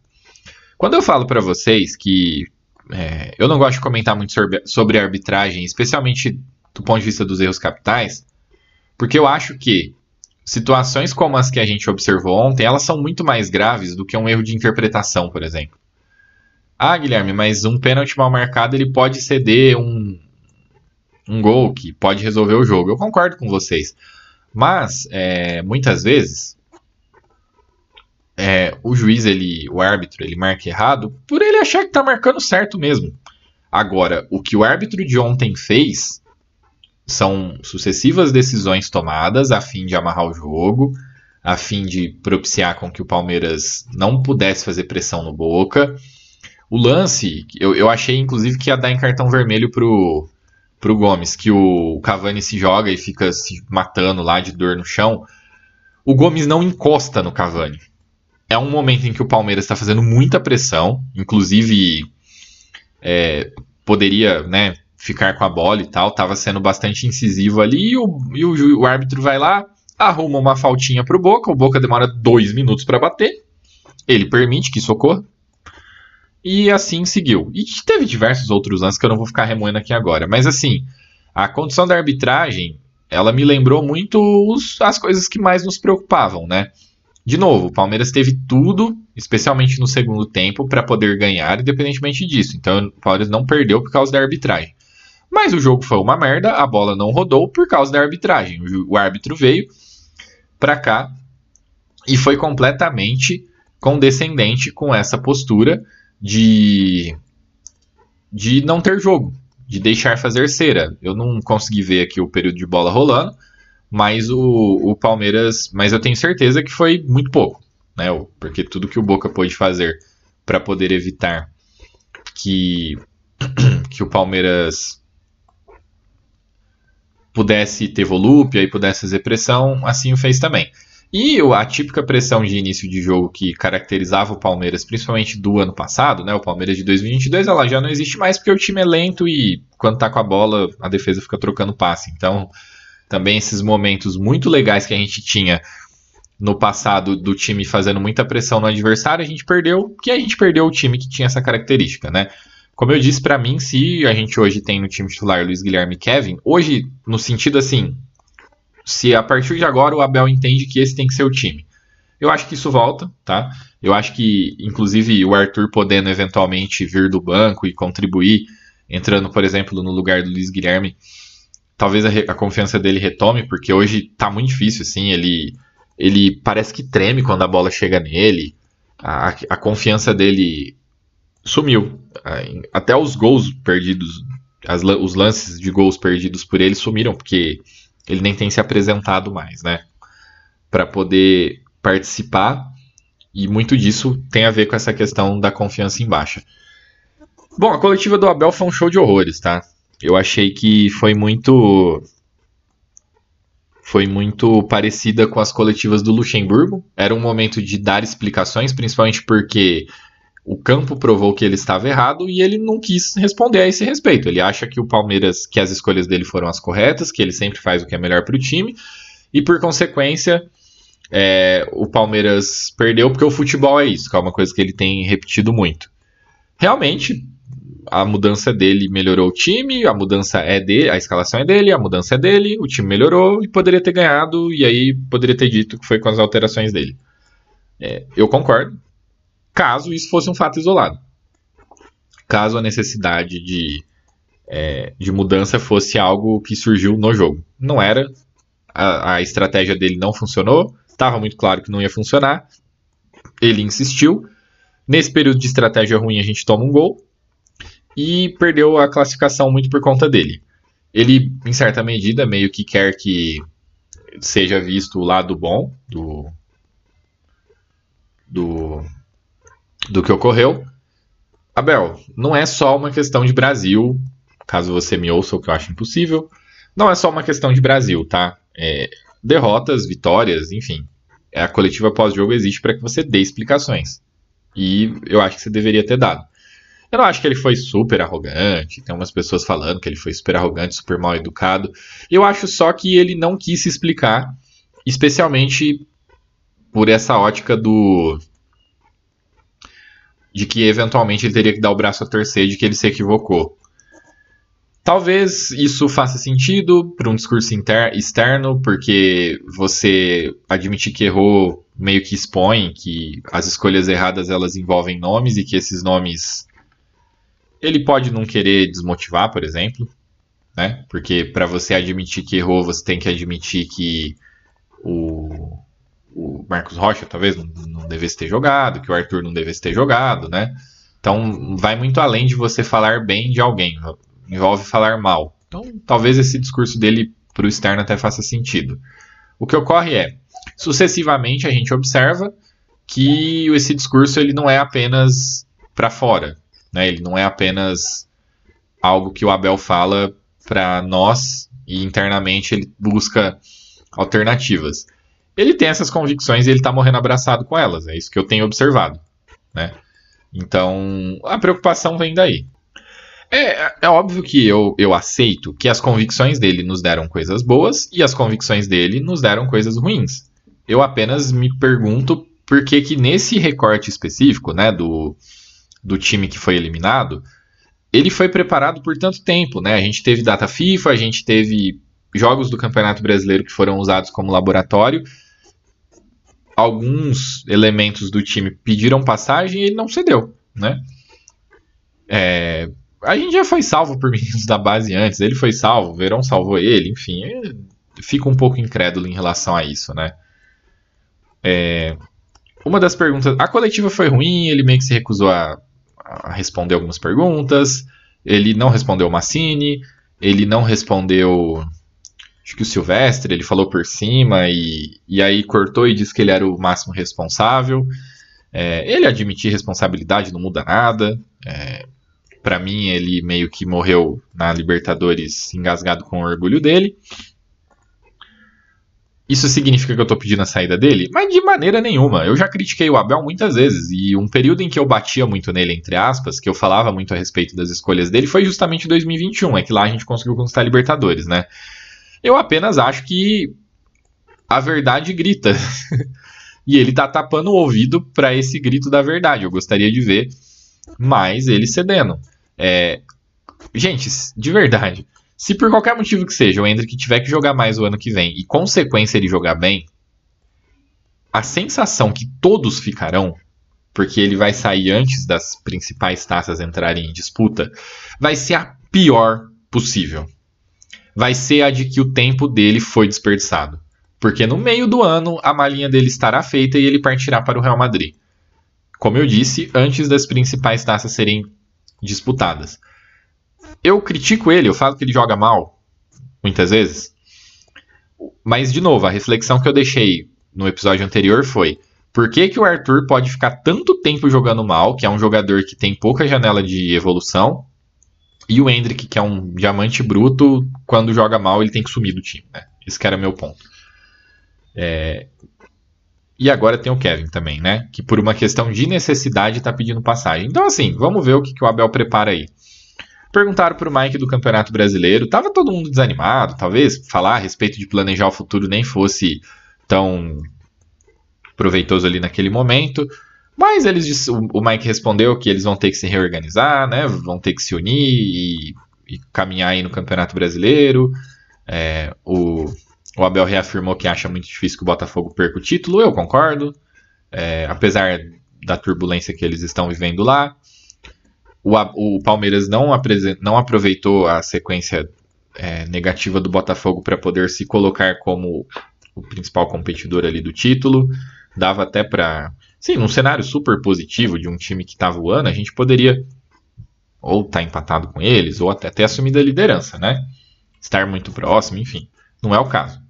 Quando eu falo para vocês que é, eu não gosto de comentar muito sobre, sobre arbitragem, especialmente do ponto de vista dos erros capitais, porque eu acho que situações como as que a gente observou ontem, elas são muito mais graves do que um erro de interpretação, por exemplo. Ah, Guilherme, mas um pênalti mal marcado ele pode ceder um, um gol que pode resolver o jogo. Eu concordo com vocês. Mas, é, muitas vezes, é, o juiz, ele, o árbitro, ele marca errado por ele achar que está marcando certo mesmo. Agora, o que o árbitro de ontem fez são sucessivas decisões tomadas a fim de amarrar o jogo, a fim de propiciar com que o Palmeiras não pudesse fazer pressão no Boca. O lance, eu, eu achei inclusive que ia dar em cartão vermelho pro, pro Gomes, que o Cavani se joga e fica se matando lá de dor no chão. O Gomes não encosta no Cavani. É um momento em que o Palmeiras está fazendo muita pressão, inclusive é, poderia, né, ficar com a bola e tal, tava sendo bastante incisivo ali, e o, e o, o árbitro vai lá, arruma uma faltinha pro Boca, o Boca demora dois minutos para bater, ele permite que socorra, e assim seguiu. E teve diversos outros lances que eu não vou ficar remoendo aqui agora, mas assim, a condição da arbitragem, ela me lembrou muito os, as coisas que mais nos preocupavam, né? De novo, o Palmeiras teve tudo, especialmente no segundo tempo, para poder ganhar, independentemente disso. Então, o Palmeiras não perdeu por causa da arbitragem. Mas o jogo foi uma merda, a bola não rodou por causa da arbitragem. O, árbitro veio para cá e foi completamente condescendente com essa postura de de não ter jogo, de deixar fazer cera. Eu não consegui ver aqui o período de bola rolando, mas o, o Palmeiras, mas eu tenho certeza que foi muito pouco, né? Porque tudo que o Boca pôde fazer para poder evitar que que o Palmeiras pudesse ter volúpia e pudesse fazer pressão, assim o fez também. E a típica pressão de início de jogo que caracterizava o Palmeiras, principalmente do ano passado, né? O Palmeiras de 2022, ela já não existe mais porque o time é lento e quando tá com a bola, a defesa fica trocando passe. Então, também esses momentos muito legais que a gente tinha no passado do time fazendo muita pressão no adversário, a gente perdeu, que a gente perdeu o time que tinha essa característica, né? Como eu disse, para mim, se a gente hoje tem no time titular Luiz Guilherme e Kevin, hoje, no sentido assim, se a partir de agora o Abel entende que esse tem que ser o time. Eu acho que isso volta, tá? Eu acho que, inclusive, o Arthur podendo eventualmente vir do banco e contribuir, entrando, por exemplo, no lugar do Luiz Guilherme, talvez a, a confiança dele retome, porque hoje tá muito difícil, assim, ele, ele parece que treme quando a bola chega nele, a, a confiança dele sumiu. Até os gols perdidos, as, os lances de gols perdidos por ele sumiram, porque ele nem tem se apresentado mais, né? Para poder participar, e muito disso tem a ver com essa questão da confiança em baixa. Bom, a coletiva do Abel foi um show de horrores, tá? Eu achei que foi muito. foi muito parecida com as coletivas do Luxemburgo. Era um momento de dar explicações, principalmente porque o campo provou que ele estava errado e ele não quis responder a esse respeito. Ele acha que o Palmeiras, que as escolhas dele foram as corretas, que ele sempre faz o que é melhor para o time e por consequência é, o Palmeiras perdeu porque o futebol é isso, que é uma coisa que ele tem repetido muito. Realmente, a mudança dele melhorou o time, a mudança é dele, a escalação é dele, a mudança é dele, o time melhorou e poderia ter ganhado, e aí poderia ter dito que foi com as alterações dele. É, eu concordo, caso isso fosse um fato isolado. Caso a necessidade de, é, de mudança fosse algo que surgiu no jogo. Não era, a, a estratégia dele não funcionou, Estava muito claro que não ia funcionar. Ele insistiu. Nesse período de estratégia ruim, a gente toma um gol. E perdeu a classificação muito por conta dele. Ele, em certa medida, meio que quer que seja visto o lado bom do, do, do que ocorreu. Abel, não é só uma questão de Brasil, caso você me ouça, o que eu acho impossível. Não é só uma questão de Brasil, tá? É, derrotas, vitórias, enfim. A coletiva pós-jogo existe para que você dê explicações. E eu acho que você deveria ter dado. Eu não acho que ele foi super arrogante. Tem umas pessoas falando que ele foi super arrogante, super mal educado. Eu acho só que ele não quis se explicar, especialmente por essa ótica do de que eventualmente ele teria que dar o braço a torcer de que ele se equivocou. Talvez isso faça sentido para um discurso inter, externo, porque você admitir que errou meio que expõe que as escolhas erradas elas envolvem nomes e que esses nomes ele pode não querer desmotivar, por exemplo, né? Porque para você admitir que errou, você tem que admitir que o, o Marcos Rocha talvez não, não devesse ter jogado, que o Arthur não devesse ter jogado, né? Então vai muito além de você falar bem de alguém envolve falar mal. Então, talvez esse discurso dele para o externo até faça sentido. O que ocorre é, sucessivamente a gente observa que esse discurso ele não é apenas para fora, né? Ele não é apenas algo que o Abel fala para nós e internamente ele busca alternativas. Ele tem essas convicções e ele está morrendo abraçado com elas. É isso que eu tenho observado, né? Então a preocupação vem daí. É, é óbvio que eu, eu aceito que as convicções dele nos deram coisas boas e as convicções dele nos deram coisas ruins. Eu apenas me pergunto por que que nesse recorte específico, né, do, do time que foi eliminado, ele foi preparado por tanto tempo, né? A gente teve data FIFA, a gente teve jogos do Campeonato Brasileiro que foram usados como laboratório. Alguns elementos do time pediram passagem e ele não cedeu, né? É, a gente já foi salvo por meninos da base antes, ele foi salvo, o Verão salvou ele, enfim, fica um pouco incrédulo em relação a isso, né? É, uma das perguntas. A coletiva foi ruim, ele meio que se recusou a, a responder algumas perguntas. Ele não respondeu o Massini, ele não respondeu. Acho que o Silvestre, ele falou por cima e, e aí cortou e disse que ele era o máximo responsável. É, ele admitir responsabilidade não muda nada. É, para mim, ele meio que morreu na Libertadores engasgado com o orgulho dele. Isso significa que eu tô pedindo a saída dele? Mas de maneira nenhuma. Eu já critiquei o Abel muitas vezes. E um período em que eu batia muito nele, entre aspas, que eu falava muito a respeito das escolhas dele, foi justamente 2021. É que lá a gente conseguiu conquistar a Libertadores, né? Eu apenas acho que a verdade grita. e ele tá tapando o ouvido para esse grito da verdade. Eu gostaria de ver mais ele cedendo. É, gente, de verdade, se por qualquer motivo que seja o Hendrick tiver que jogar mais o ano que vem e consequência ele jogar bem, a sensação que todos ficarão, porque ele vai sair antes das principais taças entrarem em disputa, vai ser a pior possível. Vai ser a de que o tempo dele foi desperdiçado. Porque no meio do ano a malinha dele estará feita e ele partirá para o Real Madrid. Como eu disse, antes das principais taças serem disputadas. Eu critico ele, eu falo que ele joga mal, muitas vezes. Mas, de novo, a reflexão que eu deixei no episódio anterior foi: por que, que o Arthur pode ficar tanto tempo jogando mal, que é um jogador que tem pouca janela de evolução, e o Hendrick, que é um diamante bruto, quando joga mal, ele tem que sumir do time, né? Esse que era meu ponto. É, e agora tem o Kevin também, né? Que por uma questão de necessidade está pedindo passagem. Então, assim, vamos ver o que, que o Abel prepara aí. Perguntaram para o Mike do Campeonato Brasileiro. Tava todo mundo desanimado, talvez falar a respeito de planejar o futuro nem fosse tão proveitoso ali naquele momento. Mas eles, o Mike respondeu que eles vão ter que se reorganizar, né? Vão ter que se unir e, e caminhar aí no Campeonato Brasileiro. É, o, o, Abel reafirmou que acha muito difícil que o Botafogo perca o título. Eu concordo. É, apesar da turbulência que eles estão vivendo lá. O, o Palmeiras não, não, aproveitou a sequência é, negativa do Botafogo para poder se colocar como o principal competidor ali do título. Dava até para Sim, num cenário super positivo de um time que está voando, a gente poderia ou estar tá empatado com eles, ou até ter assumido a liderança, né? Estar muito próximo, enfim. Não é o caso.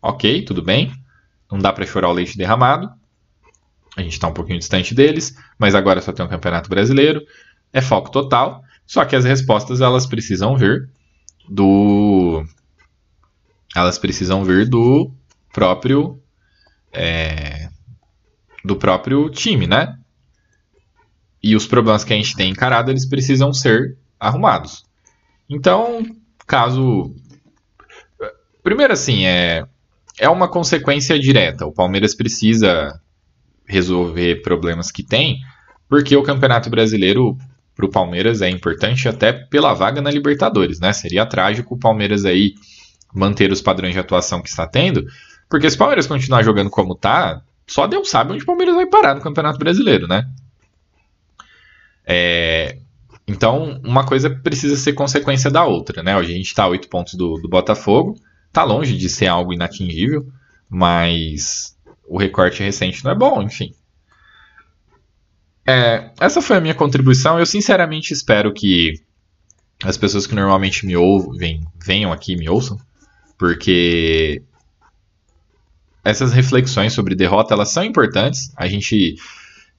Ok, tudo bem. Não dá para chorar o leite derramado. A gente está um pouquinho distante deles, mas agora só tem um campeonato brasileiro. É foco total. Só que as respostas elas precisam vir do. Elas precisam vir do próprio. É, do próprio time, né? E os problemas que a gente tem encarado, eles precisam ser arrumados. Então, caso. Primeiro, assim, é, é uma consequência direta. O Palmeiras precisa resolver problemas que tem, porque o Campeonato Brasileiro para o Palmeiras é importante até pela vaga na Libertadores, né? Seria trágico o Palmeiras aí manter os padrões de atuação que está tendo, porque se o Palmeiras continuar jogando como está, só Deus sabe onde o Palmeiras vai parar no Campeonato Brasileiro, né? É, então, uma coisa precisa ser consequência da outra, né? Hoje a gente está a 8 pontos do, do Botafogo, tá longe de ser algo inatingível, mas o recorte recente não é bom, enfim. É, essa foi a minha contribuição. Eu sinceramente espero que as pessoas que normalmente me ouvem venham aqui e me ouçam, porque essas reflexões sobre derrota, elas são importantes. A gente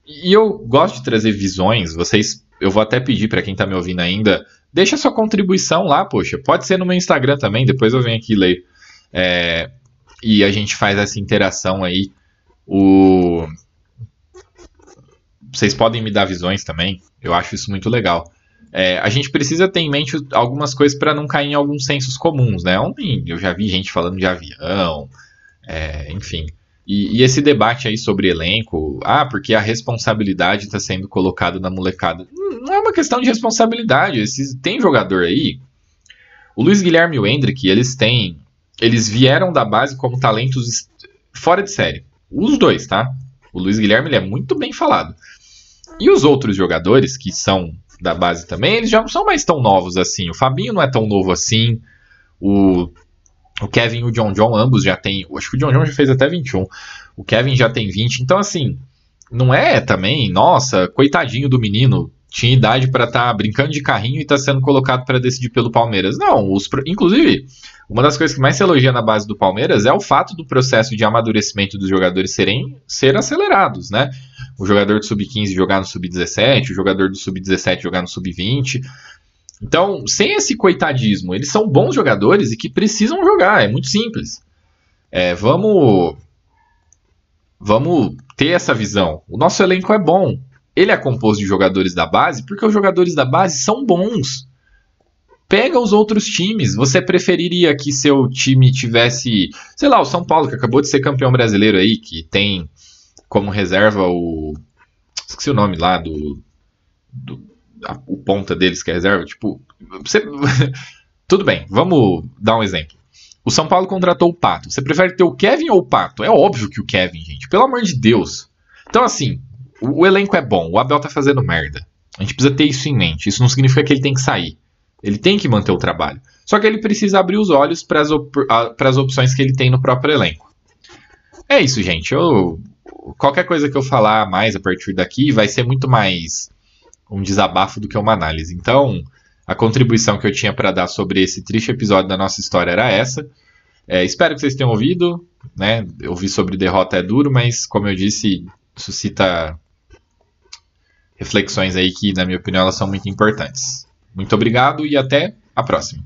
e eu gosto de trazer visões. Vocês, eu vou até pedir para quem está me ouvindo ainda, deixa sua contribuição lá, poxa. Pode ser no meu Instagram também, depois eu venho aqui e leio. É, e a gente faz essa interação aí. O vocês podem me dar visões também. Eu acho isso muito legal. É, a gente precisa ter em mente algumas coisas para não cair em alguns sensos comuns, né? Ontem eu já vi gente falando de avião, é, enfim. E, e, esse debate aí sobre elenco, ah, porque a responsabilidade está sendo colocada na molecada. Não é uma questão de responsabilidade. Esses, tem jogador aí. O Luiz Guilherme e o Hendrick, eles têm. Eles vieram da base como talentos fora de série. Os dois, tá? O Luiz Guilherme ele é muito bem falado. E os outros jogadores, que são da base também, eles já não são mais tão novos assim. O Fabinho não é tão novo assim. O o Kevin e o John John, ambos já têm. Acho que o John John já fez até 21. O Kevin já tem 20. Então, assim, não é também, nossa, coitadinho do menino. Tinha idade para estar tá brincando de carrinho e está sendo colocado para decidir pelo Palmeiras. Não, os, inclusive, uma das coisas que mais se elogia na base do Palmeiras é o fato do processo de amadurecimento dos jogadores serem ser acelerados, né? O jogador do sub-15 jogar no sub-17, o jogador do sub-17 jogar no sub-20. Então, sem esse coitadismo, eles são bons jogadores e que precisam jogar, é muito simples. É, vamos, vamos ter essa visão. O nosso elenco é bom. Ele é composto de jogadores da base porque os jogadores da base são bons. Pega os outros times. Você preferiria que seu time tivesse, sei lá, o São Paulo, que acabou de ser campeão brasileiro aí, que tem como reserva o. Esqueci o nome lá do, do a, o ponta deles que é reserva, tipo, você, tudo bem, vamos dar um exemplo. O São Paulo contratou o Pato. Você prefere ter o Kevin ou o Pato? É óbvio que o Kevin, gente. Pelo amor de Deus. Então, assim, o, o elenco é bom. O Abel tá fazendo merda. A gente precisa ter isso em mente. Isso não significa que ele tem que sair. Ele tem que manter o trabalho. Só que ele precisa abrir os olhos para as op opções que ele tem no próprio elenco. É isso, gente. Eu, qualquer coisa que eu falar mais a partir daqui vai ser muito mais um desabafo do que uma análise. Então, a contribuição que eu tinha para dar sobre esse triste episódio da nossa história era essa. É, espero que vocês tenham ouvido. Né? Ouvir sobre derrota é duro, mas, como eu disse, suscita reflexões aí que, na minha opinião, elas são muito importantes. Muito obrigado e até a próxima.